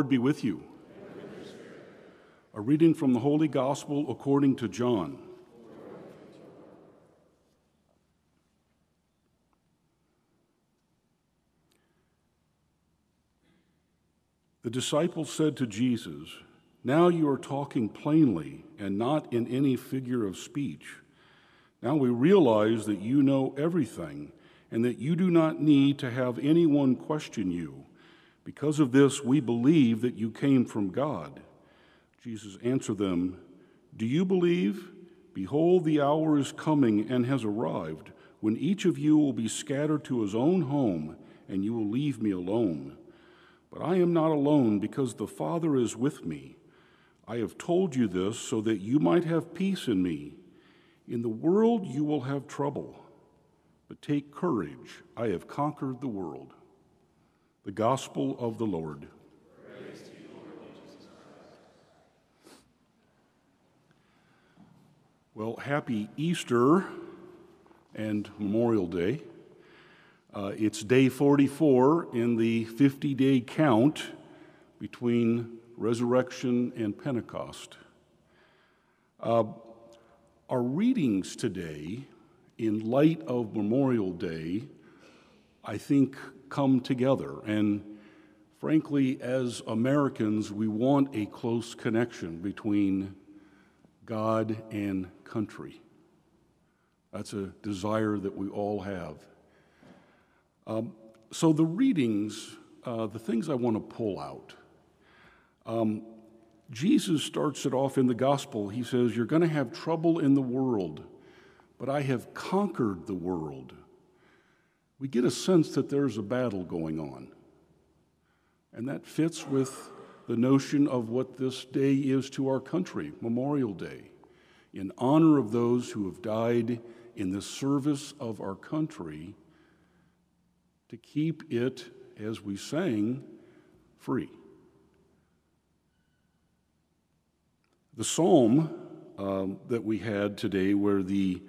Lord be with you. A reading from the Holy Gospel according to John. The disciples said to Jesus, Now you are talking plainly and not in any figure of speech. Now we realize that you know everything and that you do not need to have anyone question you. Because of this, we believe that you came from God. Jesus answered them, Do you believe? Behold, the hour is coming and has arrived when each of you will be scattered to his own home, and you will leave me alone. But I am not alone because the Father is with me. I have told you this so that you might have peace in me. In the world you will have trouble, but take courage. I have conquered the world. The Gospel of the Lord. Well, happy Easter and Memorial Day. Uh, it's day 44 in the 50 day count between resurrection and Pentecost. Uh, our readings today, in light of Memorial Day, I think come together. And frankly, as Americans, we want a close connection between God and country. That's a desire that we all have. Um, so, the readings, uh, the things I want to pull out. Um, Jesus starts it off in the gospel. He says, You're going to have trouble in the world, but I have conquered the world. We get a sense that there's a battle going on. And that fits with the notion of what this day is to our country, Memorial Day, in honor of those who have died in the service of our country to keep it, as we sang, free. The psalm um, that we had today, where the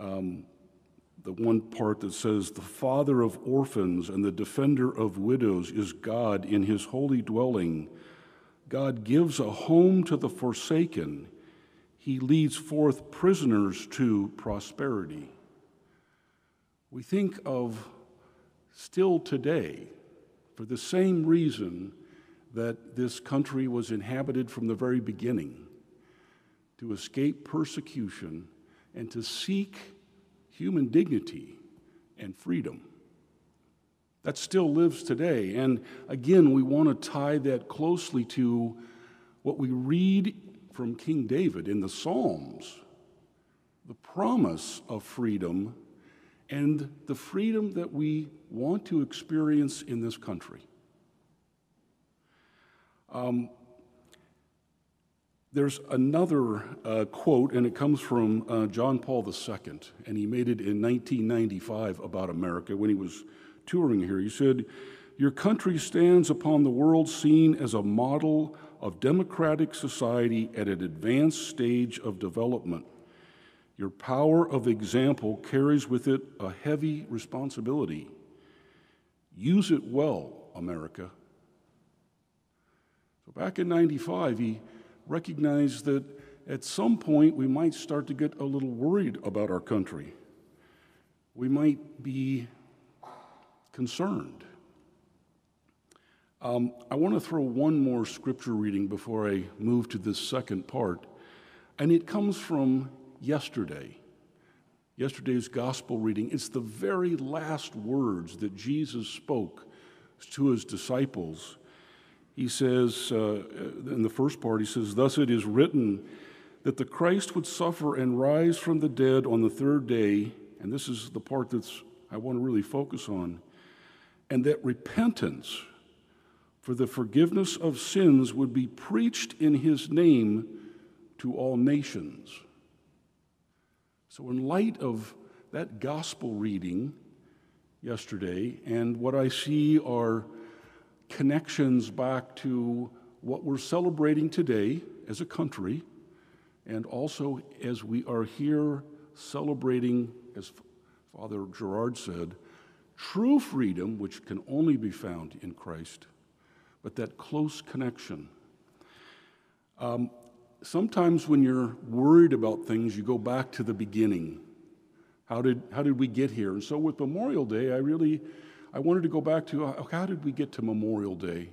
um, the one part that says, The father of orphans and the defender of widows is God in his holy dwelling. God gives a home to the forsaken. He leads forth prisoners to prosperity. We think of still today, for the same reason that this country was inhabited from the very beginning to escape persecution and to seek human dignity and freedom. That still lives today. And again, we want to tie that closely to what we read from King David in the Psalms the promise of freedom and the freedom that we want to experience in this country. Um, there's another uh, quote, and it comes from uh, John Paul II, and he made it in 1995 about America when he was touring here. He said, Your country stands upon the world scene as a model of democratic society at an advanced stage of development. Your power of example carries with it a heavy responsibility. Use it well, America. So back in 95, he recognize that at some point we might start to get a little worried about our country. We might be concerned. Um, I want to throw one more scripture reading before I move to this second part, and it comes from yesterday. Yesterday's gospel reading. It's the very last words that Jesus spoke to his disciples he says, uh, in the first part, he says, Thus it is written that the Christ would suffer and rise from the dead on the third day. And this is the part that's I want to really focus on. And that repentance for the forgiveness of sins would be preached in his name to all nations. So, in light of that gospel reading yesterday, and what I see are connections back to what we're celebrating today as a country, and also as we are here celebrating, as Father Gerard said, true freedom, which can only be found in Christ, but that close connection. Um, sometimes when you're worried about things, you go back to the beginning. How did, how did we get here? And so with Memorial Day, I really I wanted to go back to uh, how did we get to Memorial Day?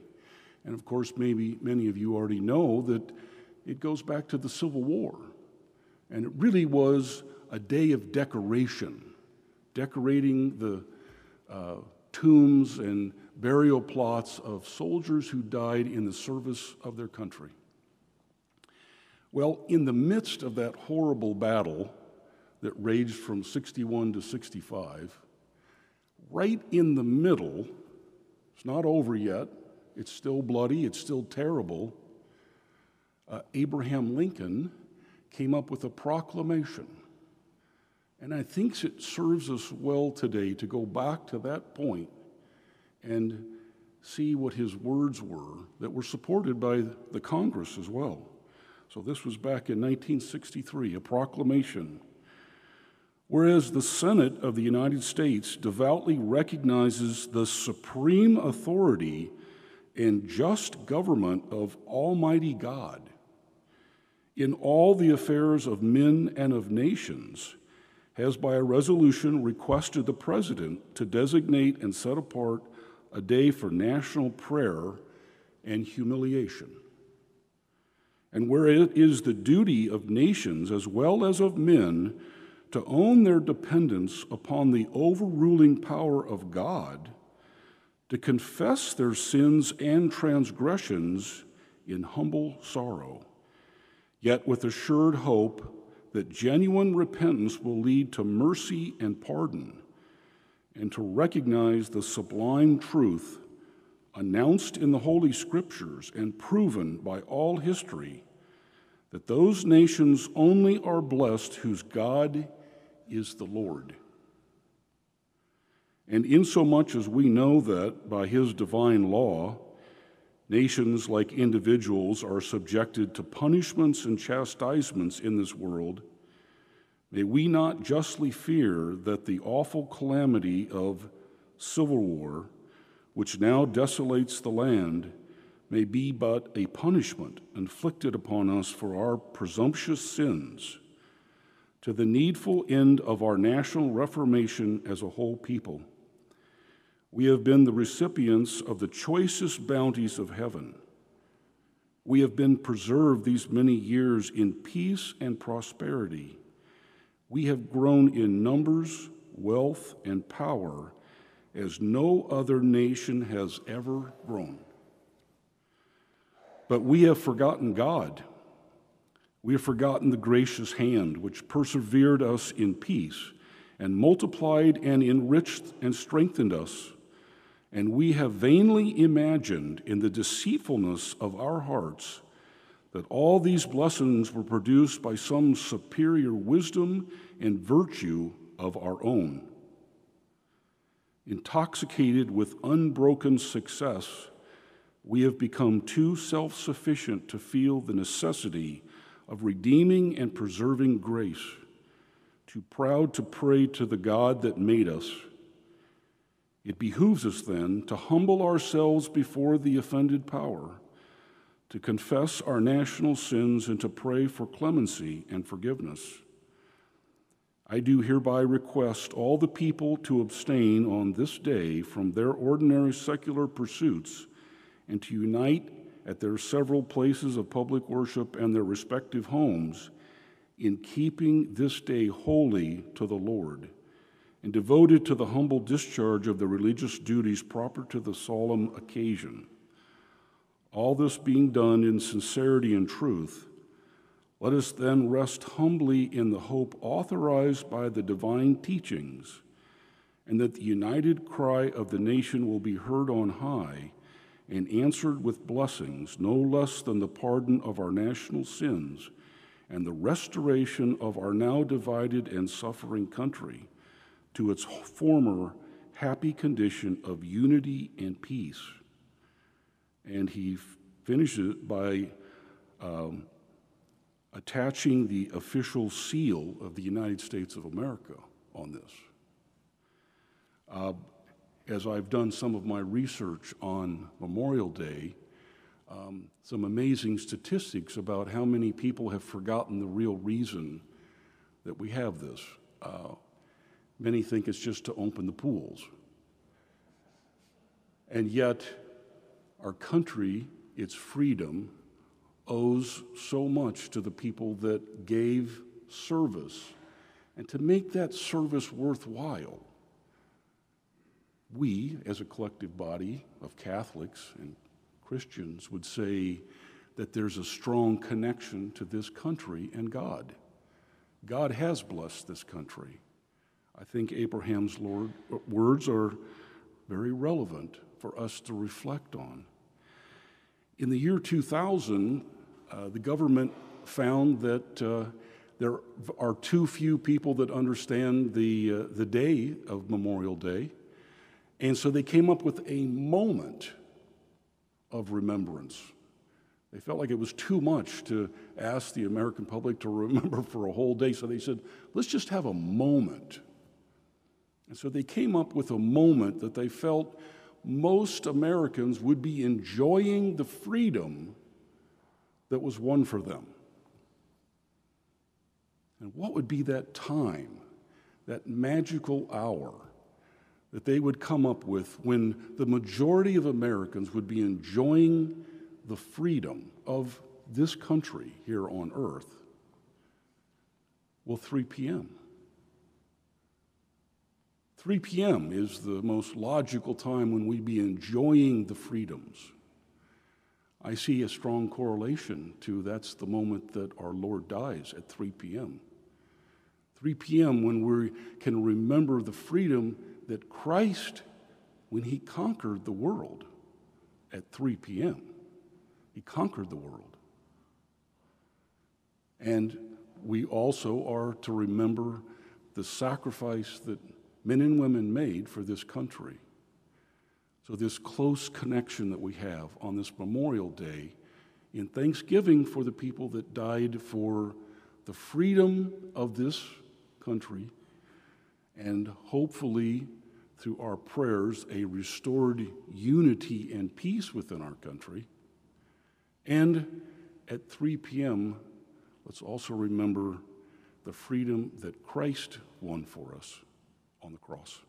And of course, maybe many of you already know that it goes back to the Civil War. And it really was a day of decoration, decorating the uh, tombs and burial plots of soldiers who died in the service of their country. Well, in the midst of that horrible battle that raged from 61 to 65, right in the middle, it's not over yet, it's still bloody, it's still terrible. Uh, Abraham Lincoln came up with a proclamation. And I think it serves us well today to go back to that point and see what his words were that were supported by the Congress as well. So this was back in 1963, a proclamation Whereas the Senate of the United States devoutly recognizes the supreme authority and just government of Almighty God in all the affairs of men and of nations, has by a resolution requested the President to designate and set apart a day for national prayer and humiliation. And where it is the duty of nations as well as of men to own their dependence upon the overruling power of God, to confess their sins and transgressions in humble sorrow, yet with assured hope that genuine repentance will lead to mercy and pardon, and to recognize the sublime truth announced in the Holy Scriptures and proven by all history that those nations only are blessed whose God is the Lord. And insomuch as we know that by his divine law, nations like individuals are subjected to punishments and chastisements in this world, may we not justly fear that the awful calamity of civil war, which now desolates the land, may be but a punishment inflicted upon us for our presumptuous sins to the needful end of our national reformation as a whole people. We have been the recipients of the choicest bounties of heaven. We have been preserved these many years in peace and prosperity. We have grown in numbers, wealth, and power as no other nation has ever grown. But we have forgotten God we have forgotten the gracious hand which persevered us in peace and multiplied and enriched and strengthened us. And we have vainly imagined in the deceitfulness of our hearts that all these blessings were produced by some superior wisdom and virtue of our own. Intoxicated with unbroken success, we have become too self sufficient to feel the necessity of redeeming and preserving grace, too proud to pray to the God that made us. It behooves us then to humble ourselves before the offended power, to confess our national sins, and to pray for clemency and forgiveness. I do hereby request all the people to abstain on this day from their ordinary secular pursuits and to unite at their several places of public worship and their respective homes in keeping this day holy to the Lord and devoted to the humble discharge of the religious duties proper to the solemn occasion. All this being done in sincerity and truth, let us then rest humbly in the hope authorized by the divine teachings, and that the united cry of the nation will be heard on high and answered with blessings no less than the pardon of our national sins and the restoration of our now divided and suffering country to its former happy condition of unity and peace. And he finishes it by um, attaching the official seal of the United States of America on this. Uh, as I've done some of my research on Memorial Day, um, some amazing statistics about how many people have forgotten the real reason that we have this. Uh, many think it's just to open the pools. And yet, our country, its freedom, owes so much to the people that gave service. And to make that service worthwhile, we, as a collective body of Catholics and Christians, would say that there's a strong connection to this country and God. God has blessed this country. I think Abraham's Lord, words are very relevant for us to reflect on. In the year 2000, uh, the government found that uh, there are too few people that understand the, uh, the day of Memorial Day. And so they came up with a moment of remembrance. They felt like it was too much to ask the American public to remember for a whole day. So they said, let's just have a moment. And so they came up with a moment that they felt most Americans would be enjoying the freedom that was won for them. And what would be that time, that magical hour that they would come up with when the majority of Americans would be enjoying the freedom of this country here on earth? Well, 3 p.m. 3 p.m. is the most logical time when we'd be enjoying the freedoms. I see a strong correlation to that's the moment that our Lord dies at 3 p.m. 3 p.m. when we can remember the freedom that Christ, when he conquered the world at 3 p.m., he conquered the world. And we also are to remember the sacrifice that men and women made for this country. So, this close connection that we have on this Memorial Day in thanksgiving for the people that died for the freedom of this country, and hopefully, through our prayers, a restored unity and peace within our country. And at 3 p.m., let's also remember the freedom that Christ won for us on the cross.